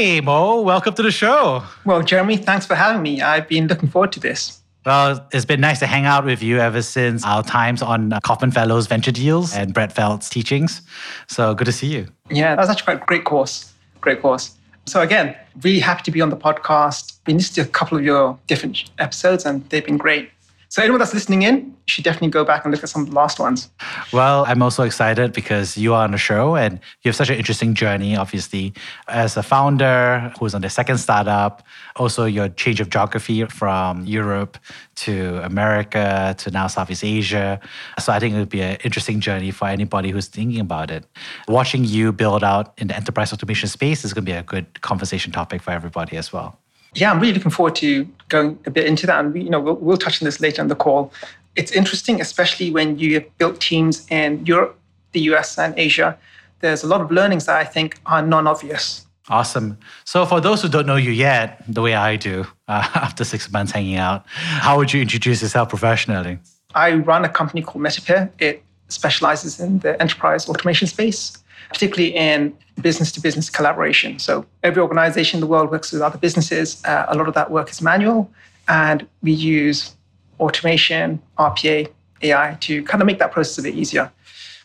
Hey, Mo, welcome to the show. Well, Jeremy, thanks for having me. I've been looking forward to this. Well, it's been nice to hang out with you ever since our times on Kauffman Fellows Venture Deals and Brad Feld's teachings. So good to see you. Yeah, that was actually quite a great course. Great course. So again, really happy to be on the podcast. Been listening to a couple of your different episodes and they've been great. So anyone that's listening in, you should definitely go back and look at some of the last ones. Well, I'm also excited because you are on the show and you have such an interesting journey, obviously, as a founder who's on the second startup, also your change of geography from Europe to America to now Southeast Asia. So I think it would be an interesting journey for anybody who's thinking about it. Watching you build out in the enterprise automation space is going to be a good conversation topic for everybody as well yeah, I'm really looking forward to going a bit into that. And we, you know, we'll, we'll touch on this later in the call. It's interesting, especially when you have built teams in Europe, the US, and Asia. There's a lot of learnings that I think are non-obvious. Awesome. So, for those who don't know you yet, the way I do, uh, after six months hanging out, how would you introduce yourself professionally? I run a company called Metapeer. It specializes in the enterprise automation space particularly in business to business collaboration. So every organization in the world works with other businesses. Uh, a lot of that work is manual, and we use automation, RPA, AI to kind of make that process a bit easier.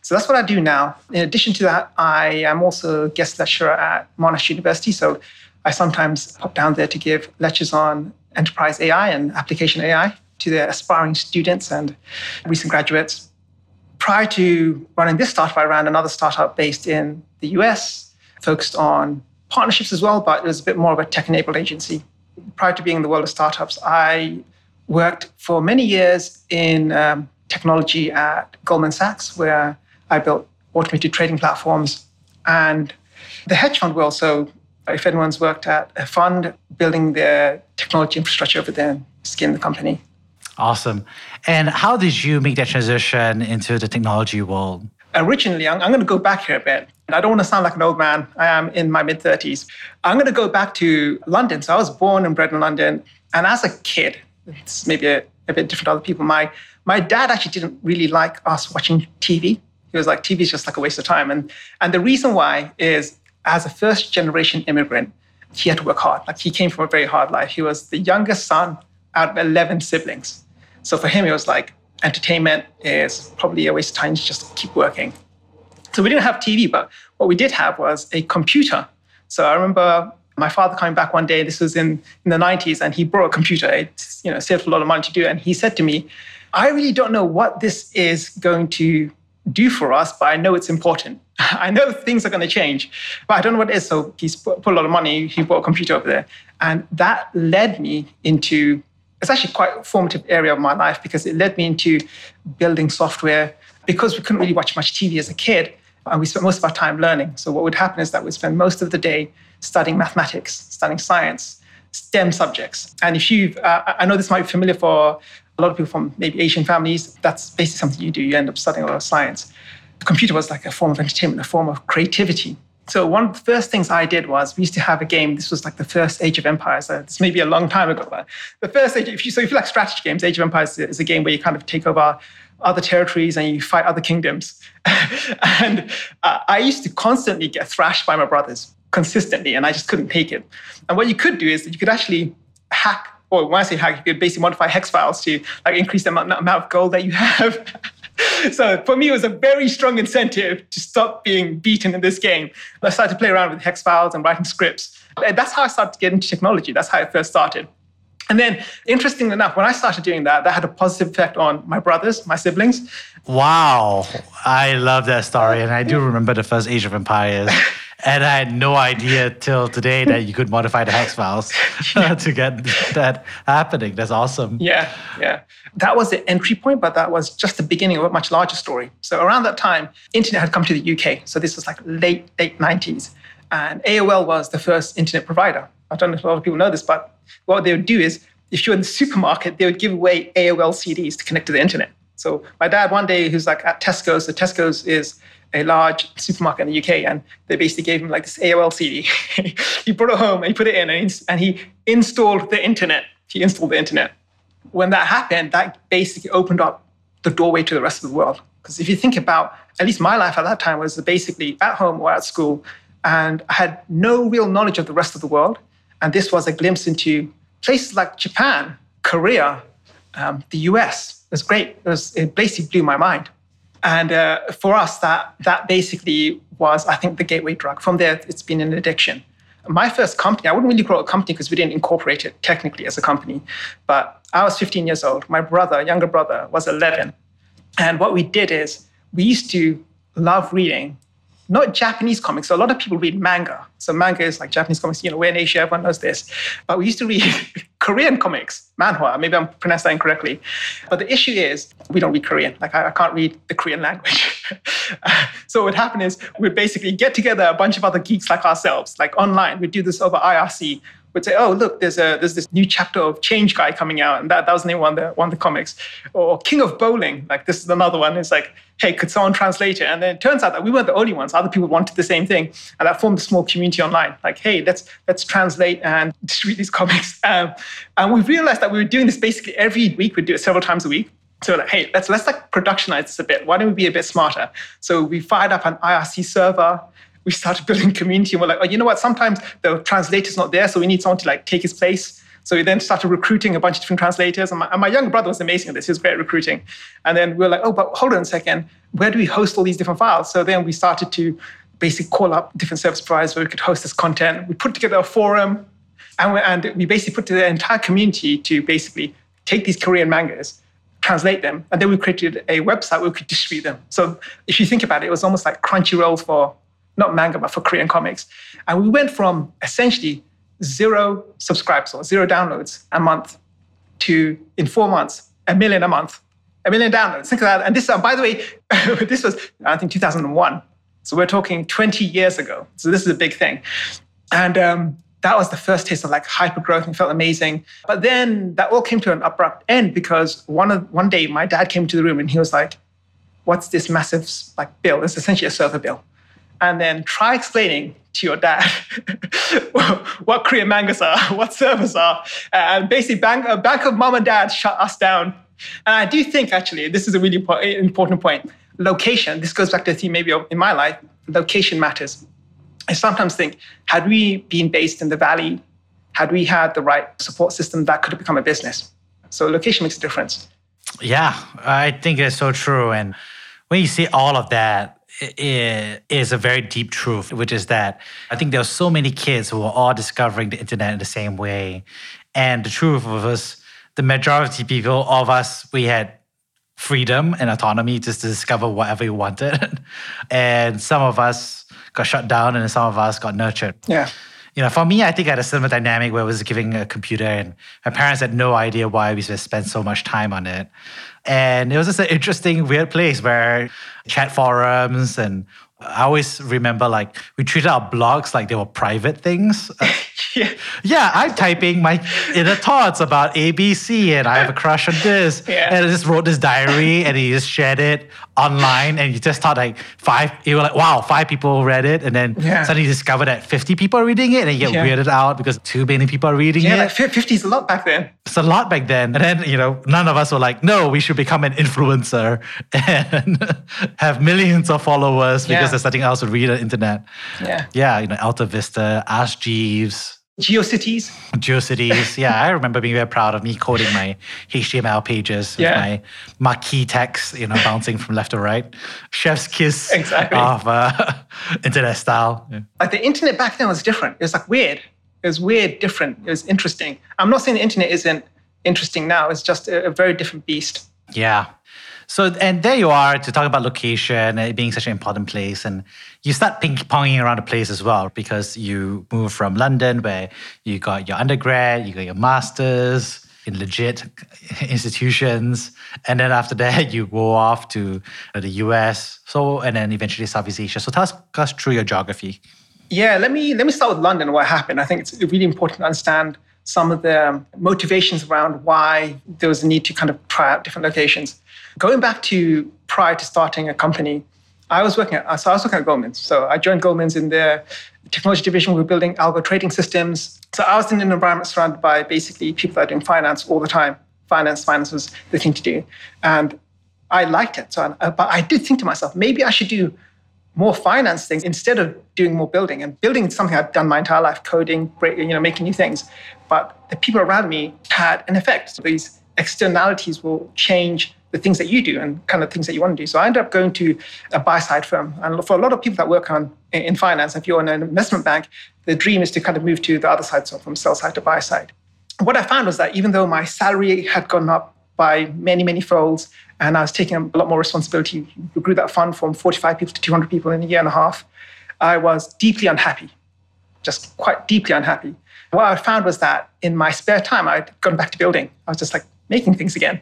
So that's what I do now. In addition to that, I am also a guest lecturer at Monash University. So I sometimes pop down there to give lectures on enterprise AI and application AI to their aspiring students and recent graduates prior to running this startup, I ran another startup based in the US, focused on partnerships as well, but it was a bit more of a tech enabled agency. Prior to being in the world of startups, I worked for many years in um, technology at Goldman Sachs, where I built automated trading platforms and the hedge fund world. So, if anyone's worked at a fund building their technology infrastructure over there, skin the company. Awesome. And how did you make that transition into the technology world? Originally, I'm, I'm going to go back here a bit. I don't want to sound like an old man. I am in my mid 30s. I'm going to go back to London. So I was born and bred in London. And as a kid, it's maybe a, a bit different to other people. My, my dad actually didn't really like us watching TV. He was like, TV is just like a waste of time. And, and the reason why is as a first generation immigrant, he had to work hard. Like he came from a very hard life. He was the youngest son out of 11 siblings. So for him, it was like entertainment is probably a waste of time. To just keep working. So we didn't have TV, but what we did have was a computer. So I remember my father coming back one day. This was in, in the 90s, and he brought a computer. It you know saved a lot of money to do. And he said to me, "I really don't know what this is going to do for us, but I know it's important. I know things are going to change, but I don't know what it is. So put, put a lot of money. He bought a computer over there, and that led me into it's actually quite a formative area of my life because it led me into building software because we couldn't really watch much TV as a kid and we spent most of our time learning. So what would happen is that we'd spend most of the day studying mathematics, studying science, STEM subjects. And if you, uh, I know this might be familiar for a lot of people from maybe Asian families, that's basically something you do. You end up studying a lot of science. The computer was like a form of entertainment, a form of creativity. So one of the first things I did was we used to have a game. This was like the first Age of Empires. Uh, this may be a long time ago, but the first Age. If you, so if you like strategy games, Age of Empires is a game where you kind of take over other territories and you fight other kingdoms. and uh, I used to constantly get thrashed by my brothers consistently, and I just couldn't take it. And what you could do is you could actually hack, or when I say hack, you could basically modify hex files to like increase the amount of gold that you have. so for me, it was a very strong incentive to stop being beaten in this game. I started to play around with hex files and writing scripts. And That's how I started to get into technology. That's how I first started. And then, interestingly enough, when I started doing that, that had a positive effect on my brothers, my siblings. Wow. I love that story. And I do remember the first Age of Empires. And I had no idea till today that you could modify the hex files uh, to get that happening. That's awesome. Yeah, yeah. That was the entry point, but that was just the beginning of a much larger story. So around that time, internet had come to the UK. So this was like late, late 90s. And AOL was the first internet provider. I don't know if a lot of people know this, but what they would do is if you're in the supermarket, they would give away AOL CDs to connect to the internet. So my dad one day, who's like at Tesco's, the Tesco's is a large supermarket in the UK, and they basically gave him like this AOL CD. he brought it home and he put it in, and he installed the internet. He installed the internet. When that happened, that basically opened up the doorway to the rest of the world. Because if you think about, at least my life at that time was basically at home or at school, and I had no real knowledge of the rest of the world. And this was a glimpse into places like Japan, Korea, um, the US. It was great. It, was, it basically blew my mind. And uh, for us, that, that basically was, I think, the gateway drug. From there, it's been an addiction. My first company, I wouldn't really call it a company because we didn't incorporate it technically as a company, but I was 15 years old. My brother, younger brother, was 11. And what we did is we used to love reading not Japanese comics. So a lot of people read manga. So manga is like Japanese comics. You know, we're in Asia, everyone knows this. But we used to read Korean comics, manhwa. Maybe I'm pronouncing that incorrectly. But the issue is we don't read Korean. Like I, I can't read the Korean language. so what happened is we'd basically get together a bunch of other geeks like ourselves, like online. We'd do this over IRC would say, "Oh, look, there's a there's this new chapter of Change Guy coming out," and that, that was the name one one of the comics. Or King of Bowling, like this is another one. It's like, "Hey, could someone translate it?" And then it turns out that we weren't the only ones. Other people wanted the same thing, and that formed a small community online. Like, "Hey, let's let's translate and distribute these comics." Um, and we realized that we were doing this basically every week. We'd do it several times a week. So like, hey, let's let's like productionize this a bit. Why don't we be a bit smarter? So we fired up an IRC server we started building community and we're like, oh, you know what? Sometimes the translator's not there, so we need someone to like take his place. So we then started recruiting a bunch of different translators. And my, and my younger brother was amazing at this. He was great at recruiting. And then we were like, oh, but hold on a second. Where do we host all these different files? So then we started to basically call up different service providers where we could host this content. We put together a forum and we, and we basically put an entire community to basically take these Korean mangas, translate them, and then we created a website where we could distribute them. So if you think about it, it was almost like Crunchyroll for not manga, but for Korean comics. And we went from essentially zero subscribers or zero downloads a month to, in four months, a million a month, a million downloads. Think of that. And this, uh, by the way, this was, I think, 2001. So we're talking 20 years ago. So this is a big thing. And um, that was the first taste of like hyper growth and felt amazing. But then that all came to an abrupt end because one, one day my dad came to the room and he was like, what's this massive like bill? It's essentially a server bill and then try explaining to your dad what Korean mangas are, what servers are, and basically bank, a bank of mom and dad shut us down. And I do think actually this is a really important point. Location. This goes back to the theme maybe in my life. Location matters. I sometimes think had we been based in the valley, had we had the right support system, that could have become a business. So location makes a difference. Yeah, I think it's so true. And when you see all of that, is a very deep truth, which is that I think there are so many kids who are all discovering the internet in the same way. And the truth of us, the majority of people of us, we had freedom and autonomy just to discover whatever we wanted. and some of us got shut down and some of us got nurtured. Yeah. You know, for me, I think I had a similar dynamic where I was giving a computer and my parents had no idea why we spent so much time on it. And it was just an interesting, weird place where chat forums and I always remember like we treated our blogs like they were private things. yeah. yeah, I'm typing my inner thoughts about ABC and I have a crush on this. Yeah. And I just wrote this diary and he just shared it online and you just thought like five, you were like, wow, five people read it. And then yeah. suddenly you discover that 50 people are reading it and you get yeah. weirded out because too many people are reading yeah, it. Yeah, like 50 is a lot back then. It's a lot back then. And then, you know, none of us were like, no, we should become an influencer and have millions of followers because there's nothing else to read on the internet. Yeah. Yeah, you know, AltaVista, Ask Jeeves, GeoCities. GeoCities. Yeah, I remember being very proud of me coding my HTML pages yeah. with my marquee text, you know, bouncing from left to right. Chef's kiss exactly. of uh, internet style. Yeah. Like the internet back then was different. It was like weird. It was weird, different. It was interesting. I'm not saying the internet isn't interesting now. It's just a, a very different beast. Yeah. So, and there you are to talk about location, being such an important place. And you start ping ponging around the place as well because you move from London, where you got your undergrad, you got your master's in legit institutions. And then after that, you go off to the US. So, and then eventually Southeast Asia. So, tell us through your geography. Yeah, let me let me start with London. What happened? I think it's really important to understand some of the motivations around why there was a need to kind of try out different locations. Going back to prior to starting a company, I was working at so I was working at Goldman's. So I joined Goldman's in their technology division. We were building algo trading systems. So I was in an environment surrounded by basically people that are doing finance all the time. Finance, finance was the thing to do, and I liked it. So, I, but I did think to myself, maybe I should do more finance things instead of doing more building. And building is something I've done my entire life, coding, you know, making new things. But the people around me had an effect. So these externalities will change the things that you do and kind of things that you want to do. So I ended up going to a buy side firm. And for a lot of people that work on in finance, if you're in an investment bank, the dream is to kind of move to the other side, so from sell side to buy side. What I found was that even though my salary had gone up by many, many folds, and I was taking a lot more responsibility. We grew that fund from 45 people to 200 people in a year and a half. I was deeply unhappy, just quite deeply unhappy. What I found was that in my spare time, I'd gone back to building. I was just like making things again.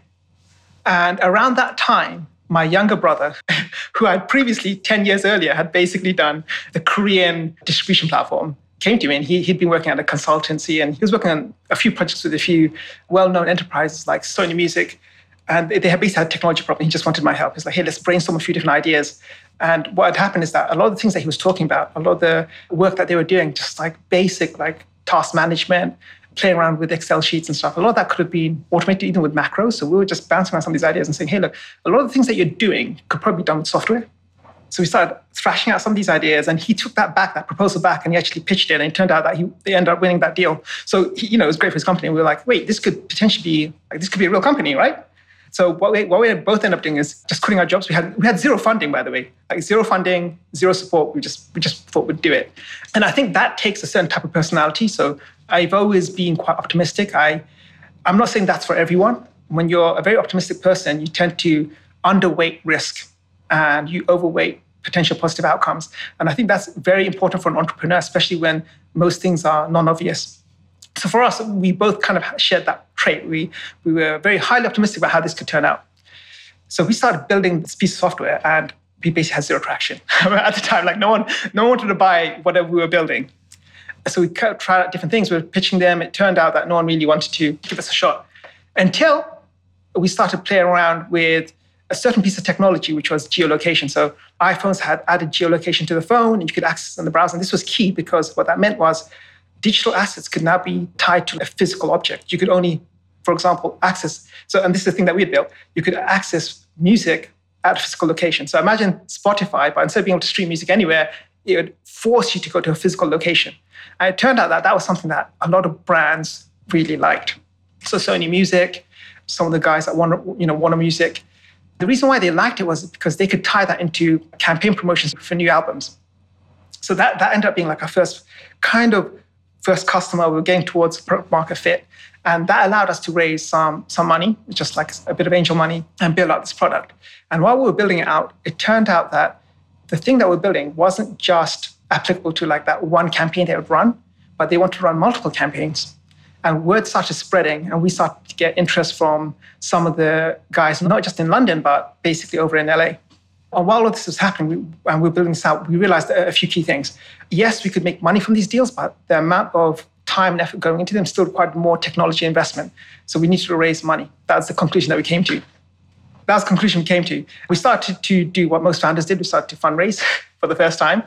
And around that time, my younger brother, who had previously 10 years earlier had basically done the Korean distribution platform, came to me and he, he'd been working at a consultancy and he was working on a few projects with a few well-known enterprises like Sony Music. And they had basically had a technology problem. He just wanted my help. He's like, hey, let's brainstorm a few different ideas. And what had happened is that a lot of the things that he was talking about, a lot of the work that they were doing, just like basic like task management, playing around with Excel sheets and stuff, a lot of that could have been automated even with macros. So we were just bouncing around some of these ideas and saying, hey, look, a lot of the things that you're doing could probably be done with software. So we started thrashing out some of these ideas, and he took that back, that proposal back, and he actually pitched it. And it turned out that he they ended up winning that deal. So he, you know, it was great for his company. We were like, wait, this could potentially be like this could be a real company, right? So what we, what we both ended up doing is just quitting our jobs. We had we had zero funding, by the way, like zero funding, zero support. We just we just thought we'd do it, and I think that takes a certain type of personality. So I've always been quite optimistic. I I'm not saying that's for everyone. When you're a very optimistic person, you tend to underweight risk and you overweight potential positive outcomes. And I think that's very important for an entrepreneur, especially when most things are non-obvious. So for us, we both kind of shared that trait. We, we were very highly optimistic about how this could turn out. So we started building this piece of software and we basically had zero traction at the time. Like no one, no one wanted to buy whatever we were building. So we tried out different things. We were pitching them. It turned out that no one really wanted to give us a shot until we started playing around with a certain piece of technology, which was geolocation. So iPhones had added geolocation to the phone and you could access in the browser. And this was key because what that meant was digital assets could now be tied to a physical object. You could only, for example, access, so, and this is the thing that we had built, you could access music at a physical location. So imagine Spotify, but instead of being able to stream music anywhere, it would force you to go to a physical location. And it turned out that that was something that a lot of brands really liked. So Sony Music, some of the guys that Warner, you know, Warner Music, the reason why they liked it was because they could tie that into campaign promotions for new albums. So that, that ended up being like our first kind of first customer. We were getting towards product market fit. And that allowed us to raise some, some money, just like a bit of angel money, and build out this product. And while we were building it out, it turned out that the thing that we're building wasn't just applicable to like that one campaign they would run, but they want to run multiple campaigns. And word started spreading, and we started to get interest from some of the guys, not just in London, but basically over in LA. And while all this was happening, we, and we were building this out, we realized a few key things. Yes, we could make money from these deals, but the amount of time and effort going into them still required more technology investment. So we needed to raise money. That's the conclusion that we came to. That's the conclusion we came to. We started to do what most founders did. We started to fundraise for the first time.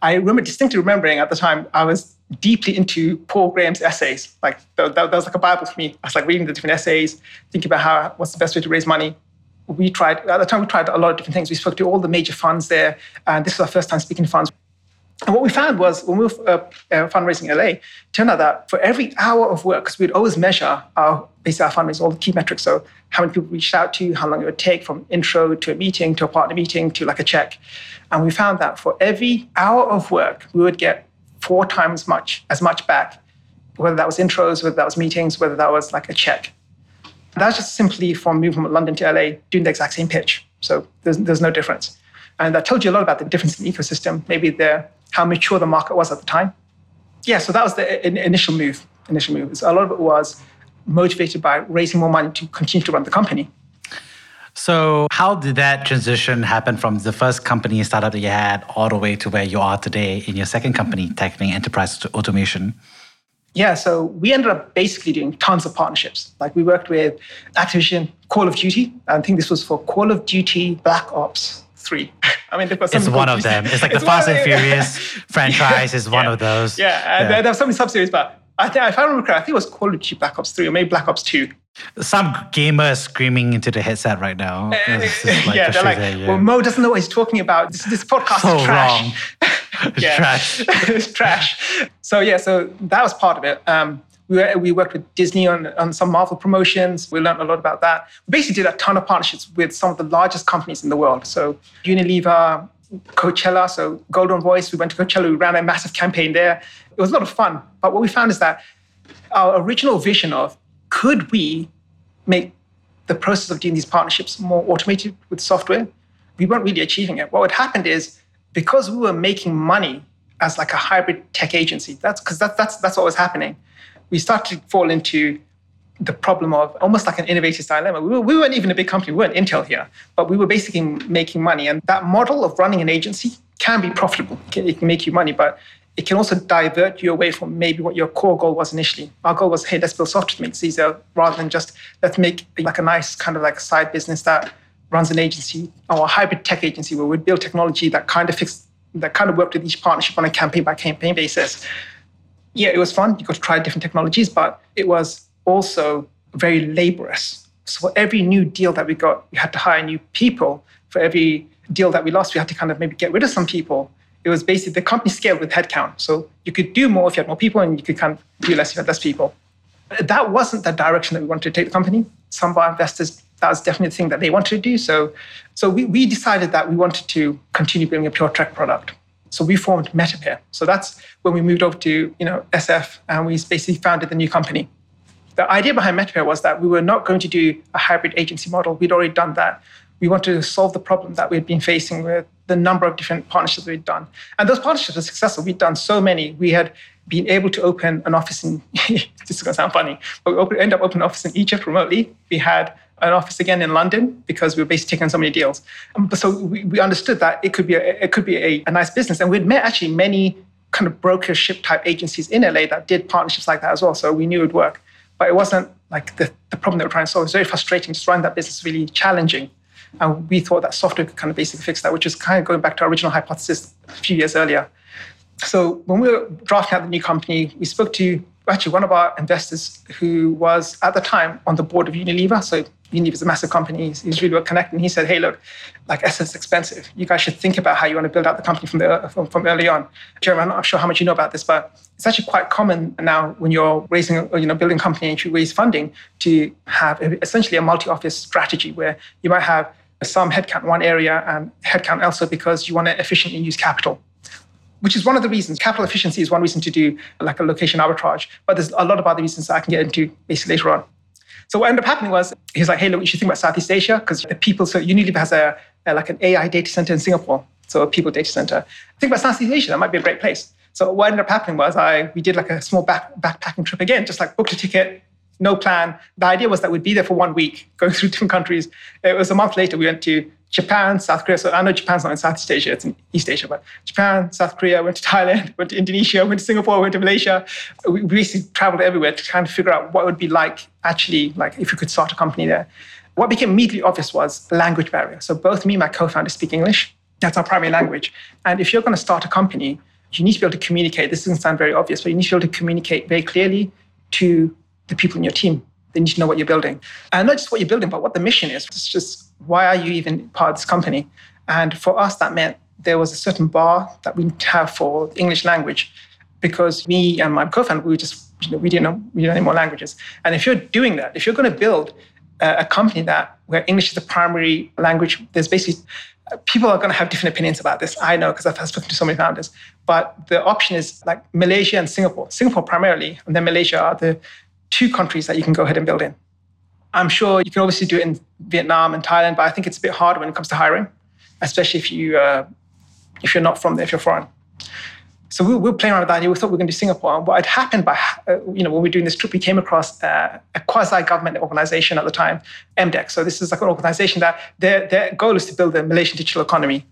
I remember distinctly remembering at the time I was deeply into Paul Graham's essays. Like that, that, was like a Bible for me. I was like reading the different essays, thinking about how what's the best way to raise money. We tried at the time. We tried a lot of different things. We spoke to all the major funds there, and this was our first time speaking to funds. And what we found was when we were uh, uh, fundraising in LA, it turned out that for every hour of work, because we'd always measure our basically our fundraising, all the key metrics. So how many people reached out to, you, how long it would take from intro to a meeting to a partner meeting to like a check. And we found that for every hour of work, we would get four times much as much back, whether that was intros, whether that was meetings, whether that was like a check. That's just simply from moving from London to LA, doing the exact same pitch. So there's, there's no difference. And that told you a lot about the difference in the ecosystem, maybe the how mature the market was at the time. Yeah, so that was the initial move. Initial move. So a lot of it was motivated by raising more money to continue to run the company. So, how did that transition happen from the first company startup that you had all the way to where you are today in your second company, Techning Enterprise Automation? Yeah, so we ended up basically doing tons of partnerships. Like we worked with Activision, Call of Duty. I think this was for Call of Duty Black Ops 3. I mean, it's one of them. It's like it's the Fast and Furious franchise is one yeah. of those. Yeah, and yeah. there were so many subseries, but I think, if I remember correctly, I think it was Call of Duty Black Ops 3 or maybe Black Ops 2. Some gamer screaming into the headset right now. like yeah, they're like, yeah. well, Mo doesn't know what he's talking about. This, this podcast so is trash. Wrong. it's trash. it's trash. So yeah, so that was part of it. Um, we, were, we worked with Disney on, on some Marvel promotions. We learned a lot about that. We basically did a ton of partnerships with some of the largest companies in the world. So Unilever, Coachella, so Goldenvoice. We went to Coachella. We ran a massive campaign there. It was a lot of fun. But what we found is that our original vision of could we make the process of doing these partnerships more automated with software, we weren't really achieving it. What had happened is because we were making money as like a hybrid tech agency, that's because that, that's that's what was happening we started to fall into the problem of almost like an innovator's dilemma. We, were, we weren't even a big company, we weren't Intel here, but we were basically making money. And that model of running an agency can be profitable. It can, make you money, but it can also divert you away from maybe what your core goal was initially. Our goal was, hey, let's build software to make it easier, rather than just let's make like a nice kind of like side business that runs an agency or a hybrid tech agency where we build technology that kind of fix that kind of worked with each partnership on a campaign by campaign basis yeah, it was fun. You got to try different technologies, but it was also very laborious. So for every new deal that we got, we had to hire new people. For every deal that we lost, we had to kind of maybe get rid of some people. It was basically the company scaled with headcount. So you could do more if you had more people, and you could kind of do less if you had less people. That wasn't the direction that we wanted to take the company. Some of our investors, that was definitely the thing that they wanted to do. So, so we, we decided that we wanted to continue building a pure tech product. So we formed Metapeer. So that's when we moved over to you know SF and we basically founded the new company. The idea behind Metapeer was that we were not going to do a hybrid agency model. We'd already done that. We wanted to solve the problem that we'd been facing with the number of different partnerships we'd done. And those partnerships were successful. We'd done so many. We had been able to open an office in, this is going to sound funny, but we opened, ended up opening an office in Egypt remotely. We had an office again in London because we were basically taking on so many deals. Um, so we, we understood that it could be a, it could be a, a nice business, and we'd met actually many kind of brokership type agencies in LA that did partnerships like that as well. So we knew it would work, but it wasn't like the, the problem that we're trying to solve. It was very frustrating. Just running that business really challenging. And we thought that software could kind of basically fix that, which is kind of going back to our original hypothesis a few years earlier. So when we were drafting out the new company, we spoke to actually one of our investors who was at the time on the board of Unilever. So Unilever is a massive company. He's, he's really well connected. And he said, hey, look, like is expensive. You guys should think about how you want to build out the company from, the, from, from early on. Jeremy, I'm not sure how much you know about this, but it's actually quite common now when you're raising, you know, building a company and you raise funding to have essentially a multi-office strategy where you might have some headcount in one area and headcount elsewhere because you want to efficiently use capital which is one of the reasons. Capital efficiency is one reason to do like a location arbitrage, but there's a lot of other reasons that I can get into basically later on. So what ended up happening was he's like, hey, look, you should think about Southeast Asia because the people. So Unilever has a, a, like an AI data center in Singapore, so a people data center. Think about Southeast Asia. That might be a great place. So what ended up happening was I we did like a small back, backpacking trip again, just like booked a ticket, no plan. The idea was that we'd be there for one week, going through different countries. It was a month later. We went to Japan, South Korea. So I know Japan's not in Southeast Asia, it's in East Asia, but Japan, South Korea, went to Thailand, went to Indonesia, went to Singapore, went to Malaysia. We basically traveled everywhere to kind of figure out what it would be like actually, like if we could start a company there. What became immediately obvious was language barrier. So both me and my co-founder speak English. That's our primary language. And if you're going to start a company, you need to be able to communicate. This doesn't sound very obvious, but you need to be able to communicate very clearly to the people in your team. They need to know what you're building. And not just what you're building, but what the mission is. It's just why are you even part of this company? And for us, that meant there was a certain bar that we have for English language because me and my co-founder, we just, you know, we didn't know, we didn't know any more languages. And if you're doing that, if you're going to build a, a company that where English is the primary language, there's basically, people are going to have different opinions about this. I know because I've spoken to so many founders. But the option is like Malaysia and Singapore. Singapore primarily, and then Malaysia are the two countries that you can go ahead and build in. I'm sure you can obviously do it in Vietnam and Thailand, but I think it's a bit hard when it comes to hiring, especially if you uh, if you're not from there, if you're foreign. So we, we were playing around with that idea. We thought we were going to do Singapore. And what had happened by, uh, you know, when we were doing this trip, we came across uh, a quasi-government organization at the time, MDEC. So this is like an organization that their, their goal is to build a Malaysian digital economy.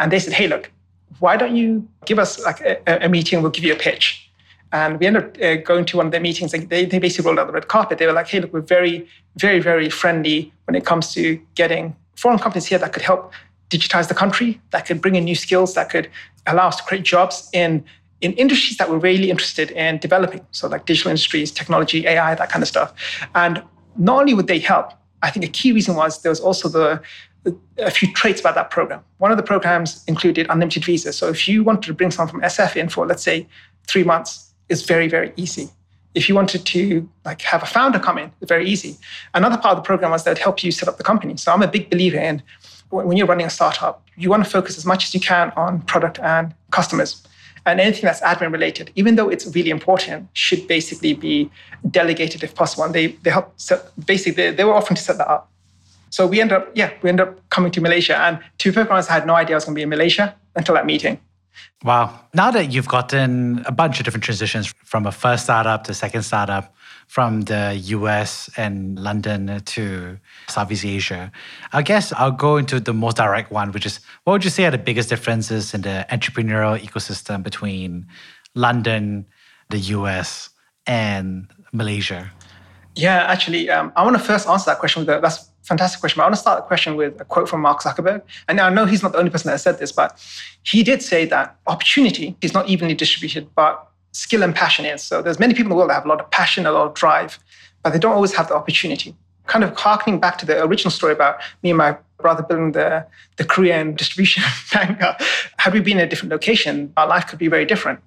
And they said, hey, look, why don't you give us like a, a meeting? We'll give you a pitch. And we ended up uh, going to one of their meetings. Like they, they basically rolled out the red carpet. They were like, hey, look, we're very, very, very friendly when it comes to getting foreign companies here that could help digitize the country, that could bring in new skills, that could allow us to create jobs in, in industries that we're really interested in developing. So, like digital industries, technology, AI, that kind of stuff. And not only would they help, I think a key reason was there was also the a few traits about that program. One of the programs included unlimited visas. So if you wanted to bring someone from SF in for, let's say, three months, it's very, very easy. If you wanted to like have a founder come in, it's very easy. Another part of the program was that help you set up the company. So I'm a big believer in when you're running a startup, you want to focus as much as you can on product and customers. And anything that's admin related, even though it's really important, should basically be delegated if possible. And they, they help set, basically, they, they were offering to set that up. So we ended up, yeah, we ended up coming to Malaysia. And be honest, I had no idea I was going to be in Malaysia until that meeting. Wow. Now that you've gotten a bunch of different transitions from a first startup to second startup, from the US and London to Southeast Asia. I guess I'll go into the most direct one, which is what would you say are the biggest differences in the entrepreneurial ecosystem between London, the US, and Malaysia? Yeah, actually, um, I want to first answer that question that's fantastic question. But I want to start the question with a quote from Mark Zuckerberg. And I know he's not the only person that has said this, but he did say that opportunity is not evenly distributed, but skill and passion is. So there's many people in the world that have a lot of passion, a lot of drive, but they don't always have the opportunity. Kind of harkening back to the original story about me and my brother building the, the Korean distribution bank, uh, had we been in a different location, our life could be very different.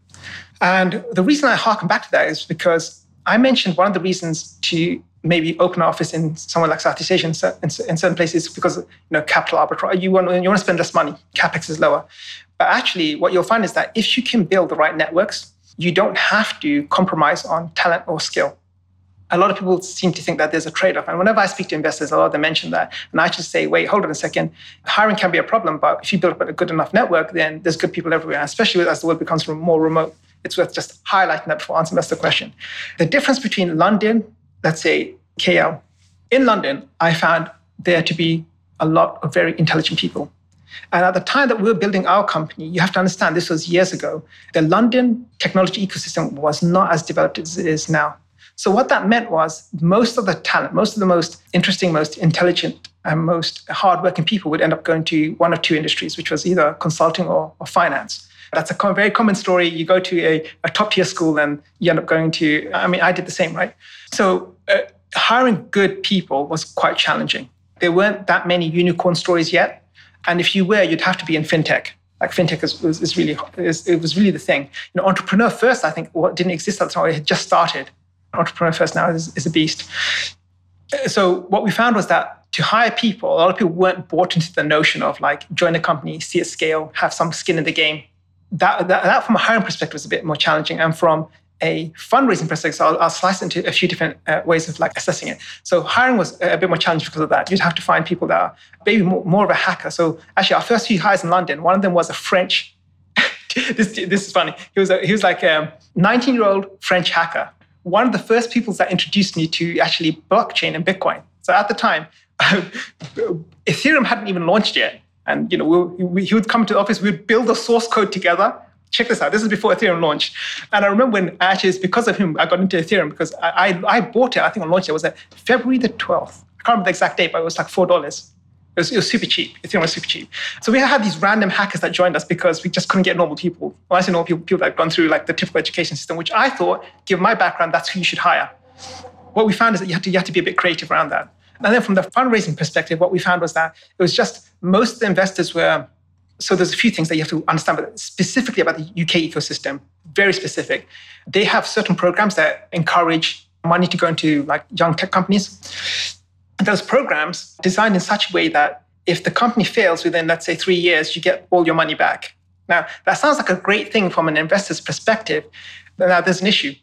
And the reason I harken back to that is because I mentioned one of the reasons to maybe open an office in somewhere like Southeast Asia in, in, in certain places because you know capital arbitrage. You want, you want to spend less money, capex is lower. But actually, what you'll find is that if you can build the right networks, you don't have to compromise on talent or skill. A lot of people seem to think that there's a trade off. And whenever I speak to investors, a lot of them mention that. And I just say, wait, hold on a second. Hiring can be a problem, but if you build up a good enough network, then there's good people everywhere, especially as the world becomes more remote. It's worth just highlighting that before answering the question. The difference between London, let's say KL, in London, I found there to be a lot of very intelligent people and at the time that we were building our company, you have to understand this was years ago, the London technology ecosystem was not as developed as it is now. So, what that meant was most of the talent, most of the most interesting, most intelligent, and most hardworking people would end up going to one of two industries, which was either consulting or, or finance. That's a very common story. You go to a, a, top tier school and you end up going to, I mean, I did the same, right? So, uh, hiring good people was quite challenging. There weren't that many unicorn stories yet. And if you were, you'd have to be in fintech. Like fintech is, is, is really, is, it was really the thing. You know, entrepreneur first, I think, didn't exist at the time. It had just started. Entrepreneur first now is, is a beast. So what we found was that to hire people, a lot of people weren't bought into the notion of like join a company, see it scale, have some skin in the game. That, that, that from a hiring perspective is a bit more challenging. And from a fundraising perspective, so I'll, I'll, slice into a few different uh, ways of like assessing it. So hiring was a bit more challenging because of that. You'd have to find people that are maybe more, more of a hacker. So actually, our first few hires in London, one of them was a French. this, this is funny. He was a, he was like a 19 year old French hacker. One of the first people that introduced me to actually blockchain and Bitcoin. So at the time, Ethereum hadn't even launched yet. And you know, we, we, he would come to the office, we would build the source code together check this out. This is before Ethereum launched. And I remember when actually it's because of him I got into Ethereum because I, I, I bought it, I think on launch it was at February the 12th. I can't remember the exact date, but it was like $4. It was, it was super cheap. Ethereum was super cheap. So we had these random hackers that joined us because we just couldn't get normal people. Well, I say normal people, people that had gone through like the typical education system, which I thought, given my background, that's who you should hire. What we found is that you have to, you have to be a bit creative around that. And then from the fundraising perspective, what we found was that it was just most of the investors were so there's a few things that you have to understand but specifically about the UK ecosystem, very specific. They have certain programs that encourage money to go into like young tech companies. Those programs designed in such a way that if the company fails within, let's say, three years, you get all your money back. Now, that sounds like a great thing from an investor's perspective. Now, there's an issue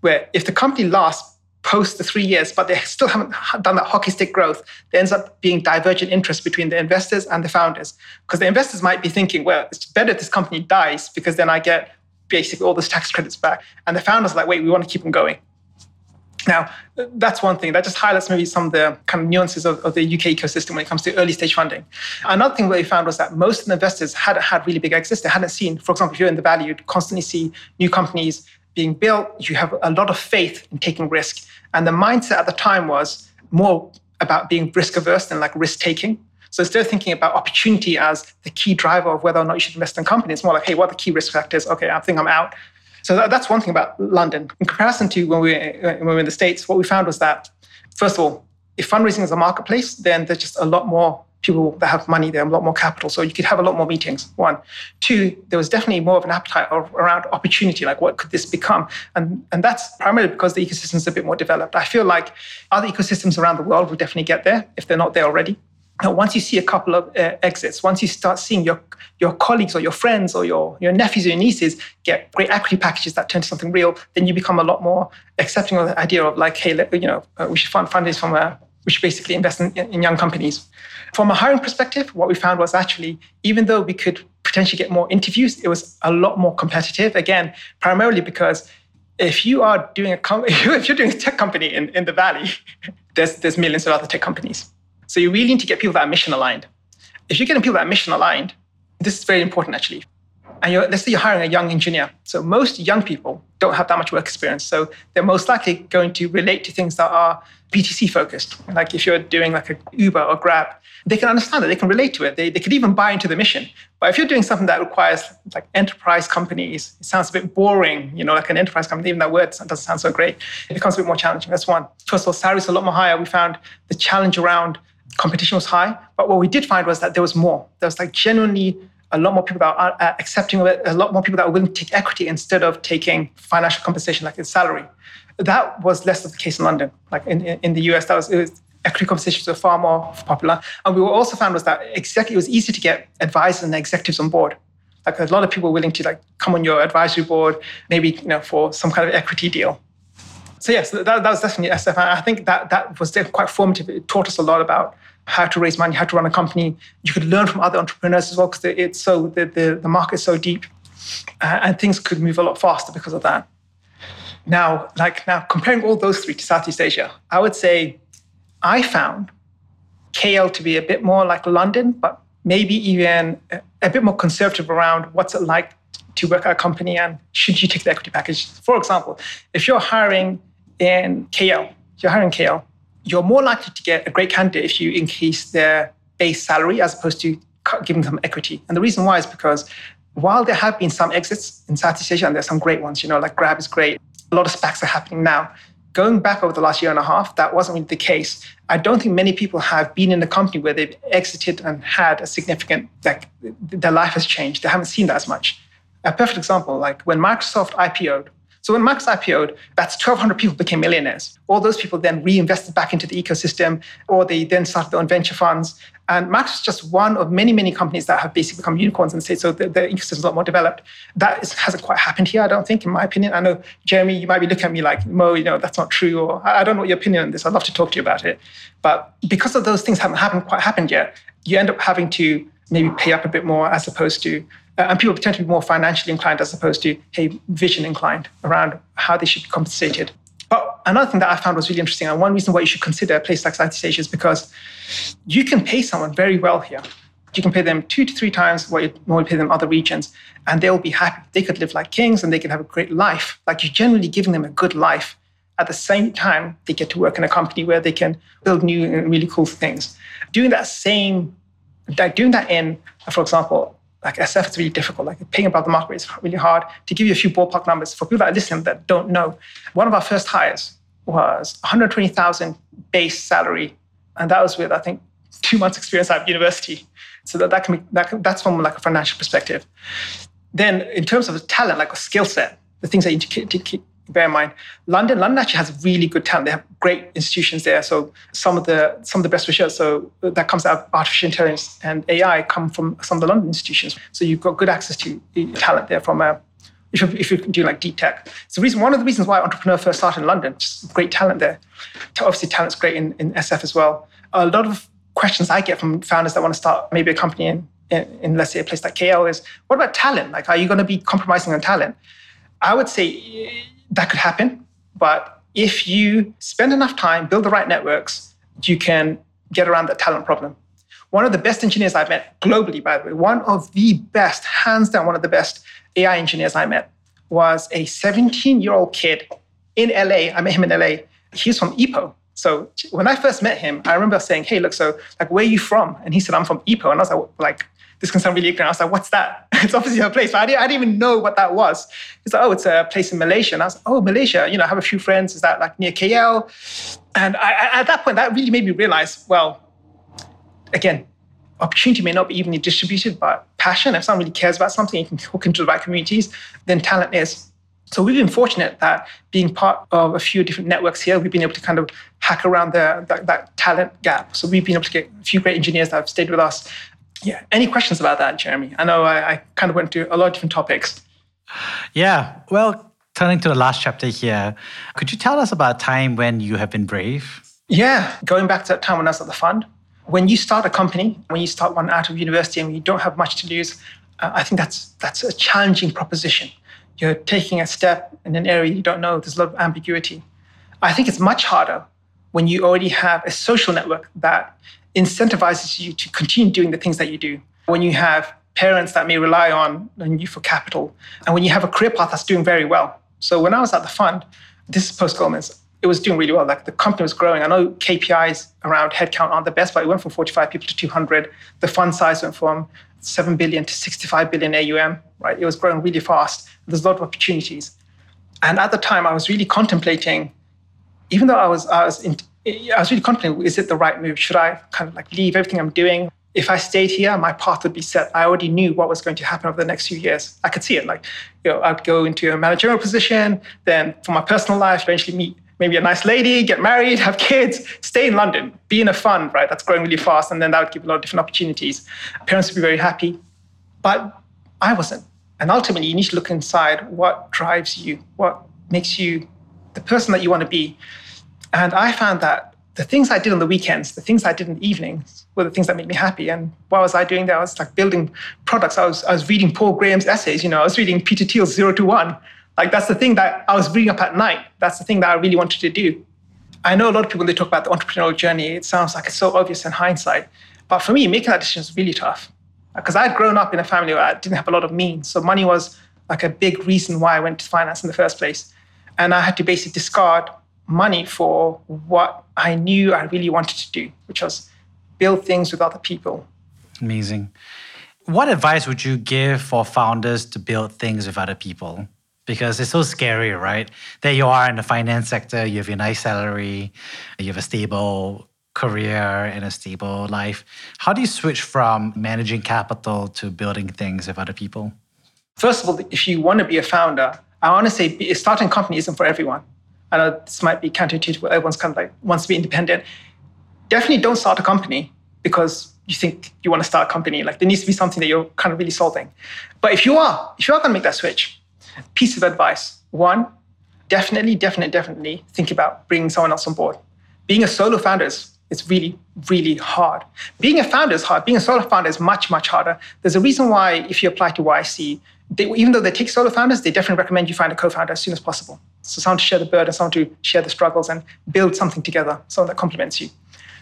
where if the company lasts post the three years, but they still haven't done that hockey stick growth, there ends up being divergent interest between the investors and the founders. Because the investors might be thinking, well, it's better if this company dies because then I get basically all those tax credits back. And the founders are like, wait, we want to keep them going. Now, that's one thing. That just highlights maybe some of the kind of nuances of, of, the UK ecosystem when it comes to early stage funding. Another thing that we found was that most of the investors hadn't had really big exits. They hadn't seen, for example, if you're in the Valley, you'd constantly see new companies being built. You have a lot of faith in taking risk. And the mindset at the time was more about being risk averse than like risk taking. So instead of thinking about opportunity as the key driver of whether or not you should invest in it's more like, hey, what are the key risk factors? Okay, I think I'm out. So that, that's one thing about London. In comparison to when we, uh, when we were in the States, what we found was that, first of all, if fundraising is a marketplace, then there's just a lot more people that have money there, and a lot more capital. So you could have a lot more meetings. One. Two, there was definitely more of an appetite around opportunity, like what could this become? And, and that's primarily because the ecosystem's a bit more developed. I feel like other ecosystems around the world will definitely get there if they're not there already. Now, once you see a couple of uh, exits, once you start seeing your, your colleagues or your friends or your, your nephews or your nieces get great equity packages that turn to something real, then you become a lot more accepting of the idea of like, hey, let, you know, uh, we should fund fundraise from a, should basically invest in, in young companies. From a hiring perspective, what we found was actually, even though we could potentially get more interviews, it was a lot more competitive. Again, primarily because if you are doing a com- if you're doing a tech company in, in the valley, there's there's millions of other tech companies. So you really need to get people that are mission aligned. If you're getting people that are mission aligned, this is very important actually. And let's say you're hiring a young engineer. So most young people don't have that much work experience. So they're most likely going to relate to things that are B2C focused. Like if you're doing like a Uber or Grab, they can understand it, they can relate to it, they, they could even buy into the mission. But if you're doing something that requires like enterprise companies, it sounds a bit boring, you know, like an enterprise company, even that word doesn't sound so great. It becomes a bit more challenging. That's one. First of all, salaries a lot more higher. We found the challenge around competition was high. But what we did find was that there was more. There was like genuinely a lot more people that are accepting of it, a lot more people that are willing to take equity instead of taking financial compensation like its salary. That was less of the case in London. Like in, in the US, that was, was equity compensations were far more popular. And we also found was that exactly it was easy to get advisors and executives on board. Like a lot of people willing to like come on your advisory board, maybe you know for some kind of equity deal. So yes, that, that was definitely SF. I think that that was quite formative. It taught us a lot about how to raise money, how to run a company. You could learn from other entrepreneurs as well because it's so the, the, the market is so deep, uh, and things could move a lot faster because of that. Now, like now, comparing all those three to Southeast Asia, I would say I found KL to be a bit more like London, but maybe even a, a bit more conservative around what's it like to work at a company and should you take the equity package. For example, if you're hiring in KL, you're hiring KL, you're more likely to get a great candidate if you increase their base salary as opposed to giving them equity. And the reason why is because while there have been some exits in Southeast Asia, and there's some great ones, you know, like Grab is great, a lot of SPACs are happening now. Going back over the last year and a half, that wasn't really the case. I don't think many people have been in a company where they've exited and had a significant, like, their life has changed. They haven't seen that as much. A perfect example, like when Microsoft IPO'd, so when Max IPO'd, that's 1,200 people became millionaires. All those people then reinvested back into the ecosystem, or they then started their own venture funds. And Max is just one of many, many companies that have basically become unicorns in the States. So the, the ecosystem is a lot more developed. That is, hasn't quite happened here, I don't think, in my opinion. I know, Jeremy, you might be looking at me like, Mo, you know, that's not true. Or I don't know what your opinion on this. I'd love to talk to you about it. But because of those things haven't happened, quite happened yet, you end up having to maybe pay up a bit more as opposed to uh, and people tend to be more financially inclined as opposed to, hey, vision inclined around how they should be compensated. But another thing that I found was really interesting, and one reason why you should consider a place like Southeast Asia is because you can pay someone very well here. You can pay them two to three times what you normally pay them in other regions, and they'll be happy. They could live like kings and they can have a great life. Like you're generally giving them a good life. At the same time, they get to work in a company where they can build new and really cool things. Doing that same, like doing that in, for example, like SF is really difficult. Like paying above the market is really hard. To give you a few ballpark numbers for people that are listening that don't know, one of our first hires was 120,000 base salary, and that was with I think two months experience at university. So that, that can be that, that's from like a financial perspective. Then in terms of the talent, like a skill set, the things that you need to keep, bear in mind, London, London actually has really good talent. They have great institutions there. So some of the some of the best research, so that comes out of artificial intelligence and AI, come from some of the London institutions. So you've got good access to talent there from a uh, if you're, if you're doing like deep tech. So reason one of the reasons why entrepreneur first started in London, just great talent there. Obviously, talent's great in, in SF as well. A lot of questions I get from founders that want to start maybe a company in in, in, let's say, a place like KL is what about talent? Like, are you going to be compromising on talent? I would say that could happen. But if you spend enough time, build the right networks, you can get around that talent problem. One of the best engineers I've met globally, by the way, one of the best, hands down, one of the best AI engineers I met was a 17 year old kid in LA. I met him in LA. He's from Ipoh. So when I first met him, I remember saying, "Hey, look, so like, where are you from?" And he said, "I'm from Ipoh." And I was like, "Like, this can sound really ignorant." I was like, "What's that?" it's obviously a place. But I didn't, I didn't even know what that was. He's like, "Oh, it's a place in Malaysia." And I was like, "Oh, Malaysia. You know, I have a few friends. Is that like near KL?" And I, at that point, that really made me realize, well, again, opportunity may not be evenly distributed, but passion, if someone really cares about something, you can hook into the right communities, then talent is. So we've been fortunate that being part of a few different networks here, we've been able to kind of hack around the, that, that talent gap. So we've been able to get a few great engineers that have stayed with us. Yeah. Any questions about that, Jeremy? I know I, I kind of went to a lot of different topics. Yeah. Well, turning to the last chapter here, could you tell us about a time when you have been brave? Yeah. Going back to that time when I was at the fund, when you start a company, when you start one out of university and you don't have much to lose, uh, I think that's that's a challenging proposition you're taking a step in an area you don't know. There's a lot of ambiguity. I think it's much harder when you already have a social network that incentivizes you to continue doing the things that you do. When you have parents that may rely on, you for capital, and when you have a career path that's doing very well. So when I was at the fund, this is post Goldman's, it was doing really well. Like the company was growing. I know KPIs around headcount aren't the best, but it went from 45 people to 200. The fund size went from 7 billion to 65 billion AUM, right? It was growing really fast. There's a lot of opportunities. And at the time, I was really contemplating, even though I was, I was, in, I was really contemplating, is it the right move? Should I kind of like leave everything I'm doing? If I stayed here, my path would be set. I already knew what was going to happen over the next few years. I could see it. Like, you know, I'd go into a managerial position, then for my personal life, eventually meet maybe a nice lady, get married, have kids, stay in London, be in a fund, right? That's growing really fast. And then that would give a lot of different opportunities. Parents would be very happy. But I wasn't. And ultimately, you need to look inside what drives you, what makes you the person that you want to be. And I found that the things I did on the weekends, the things I did in the evenings, were the things that made me happy. And what was I doing there? I was like building products. I was, I was reading Paul Graham's essays. You know, I was reading Peter Thiel's Zero to One. Like that's the thing that I was reading up at night. That's the thing that I really wanted to do. I know a lot of people when they talk about the entrepreneurial journey, it sounds like it's so obvious in hindsight. But for me, making that decision was really tough because I had grown up in a family where I didn't have a lot of means. So money was like a big reason why I went to finance in the first place. And I had to basically discard money for what I knew I really wanted to do, which was build things with other people. Amazing. What advice would you give for founders to build things with other people? Because it's so scary, right? There you are in the finance sector, you have your nice salary, you have a stable career and a stable life. How do you switch from managing capital to building things with other people? First of all, if you want to be a founder, I want to say starting a company isn't for everyone. I know this might be counterintuitive, but everyone's kind of like wants to be independent. Definitely don't start a company because you think you want to start a company. Like there needs to be something that you're kind of really solving. But if you are, if you are going to make that switch, piece of advice: one, definitely, definitely, definitely think about bringing someone else on board. Being a solo founder is it's really, really hard. Being a founder is hard. Being a solo founder is much, much harder. There's a reason why, if you apply to YC, they, even though they take solo founders, they definitely recommend you find a co-founder as soon as possible. So someone to share the burden, someone to share the struggles and build something together, someone that complements you.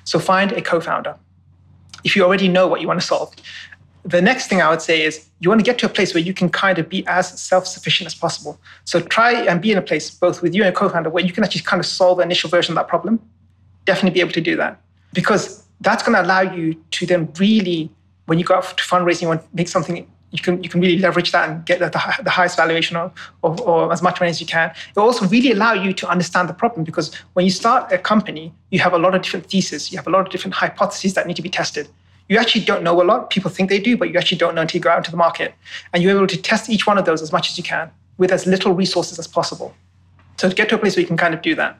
So find a co-founder. If you already know what you want to solve. The next thing I would say is you want to get to a place where you can kind of be as self-sufficient as possible. So try and be in a place, both with you and a co-founder, where you can actually kind of solve the initial version of that problem definitely be able to do that because that's going to allow you to then really, when you go out to fundraising, you want to make something you can you can really leverage that and get the, the highest valuation or, or, or, as much money as you can. It also really allow you to understand the problem because when you start a company, you have a lot of different theses, you have a lot of different hypotheses that need to be tested. You actually don't know a lot. People think they do, but you actually don't know until you go out into the market. And you're able to test each one of those as much as you can with as little resources as possible. So to get to a place where you can kind of do that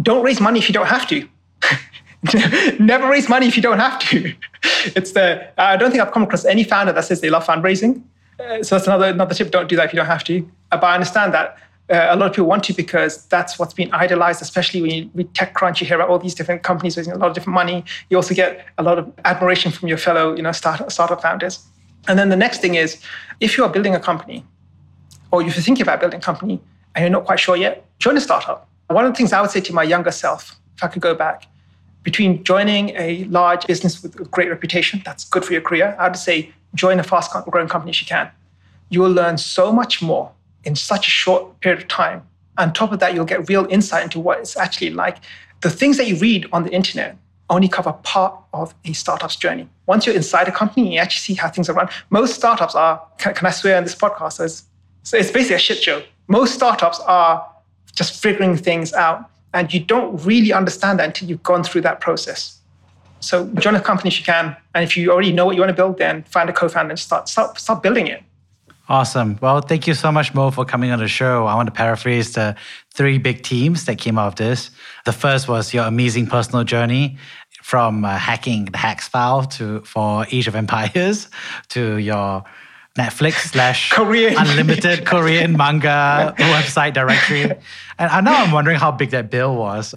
don't raise money if you don't have to. Never raise money if you don't have to. it's the I don't think I've come across any founder that says they love fundraising. Uh, so that's another another tip. Don't do that if you don't have to. Uh, but I understand that Uh, a lot of people want to because that's what's been idolized, especially when you read TechCrunch, you hear about all these different companies raising a lot of different money. You also get a lot of admiration from your fellow, you know, start, startup founders. And then the next thing is, if you are building a company, or if you're thinking about building a company and you're not quite sure yet, join a startup. One of the things I would say to my younger self, if I could go back, between joining a large business with a great reputation, that's good for your career, I would say join a fast growing company if you can. You will learn so much more in such a short period of time. On top of that, you'll get real insight into what it's actually like. The things that you read on the internet only cover part of a startup's journey. Once you're inside a company, you actually see how things are run. Most startups are, can, can I swear on this podcast, it's, so it's basically a shit show. Most startups are just figuring things out. And you don't really understand that until you've gone through that process. So join a company if you can. And if you already know what you want to build, then find a co-founder and start, start, start building it. Awesome. Well, thank you so much, Mo, for coming on the show. I want to paraphrase the three big themes that came out of this. The first was your amazing personal journey from uh, hacking the hacks file to for Age of Empires to your Netflix slash Korean unlimited Korean manga website directory. And now I'm wondering how big that bill was.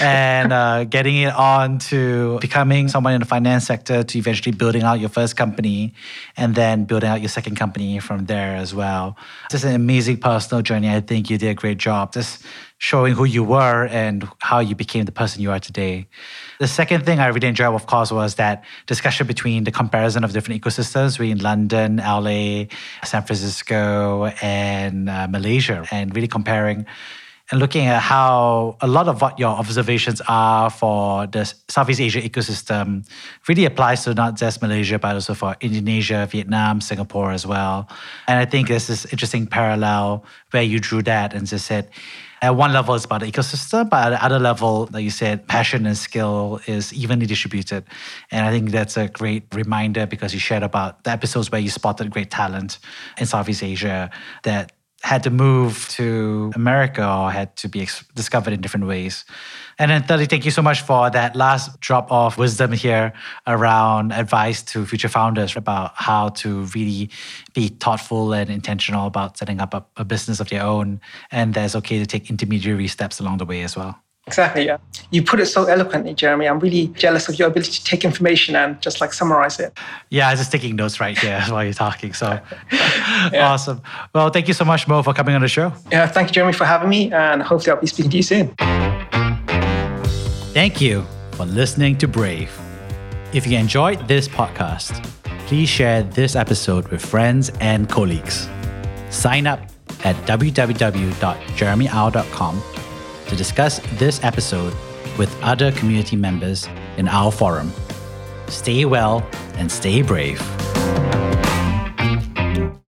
And uh, getting it on to becoming someone in the finance sector to eventually building out your first company and then building out your second company from there as well. Just an amazing personal journey. I think you did a great job. Just showing who you were and how you became the person you are today. The second thing I really enjoyed, of course, was that discussion between the comparison of different ecosystems between London, LA, San Francisco, and uh, Malaysia, and really comparing and looking at how a lot of what your observations are for the Southeast Asia ecosystem really applies to not just Malaysia, but also for Indonesia, Vietnam, Singapore as well. And I think this is interesting parallel where you drew that and just said, at one level, it's about the ecosystem, but at the other level, like you said, passion and skill is evenly distributed. And I think that's a great reminder because you shared about the episodes where you spotted great talent in Southeast Asia that had to move to America or had to be discovered in different ways. And then thirdly, thank you so much for that last drop of wisdom here around advice to future founders about how to really be thoughtful and intentional about setting up a, a business of their own. And that it's okay to take intermediary steps along the way as well. Exactly, yeah. You put it so eloquently, Jeremy. I'm really jealous of your ability to take information and just like summarize it. Yeah, I was just taking notes right here while you're talking. So yeah. awesome. Well, thank you so much, Mo, for coming on the show. Yeah, thank you, Jeremy, for having me. And hopefully I'll be speaking to you soon. Thank you for listening to Brave. If you enjoyed this podcast, please share this episode with friends and colleagues. Sign up at www.jeremyau.com to discuss this episode with other community members in our forum. Stay well and stay brave.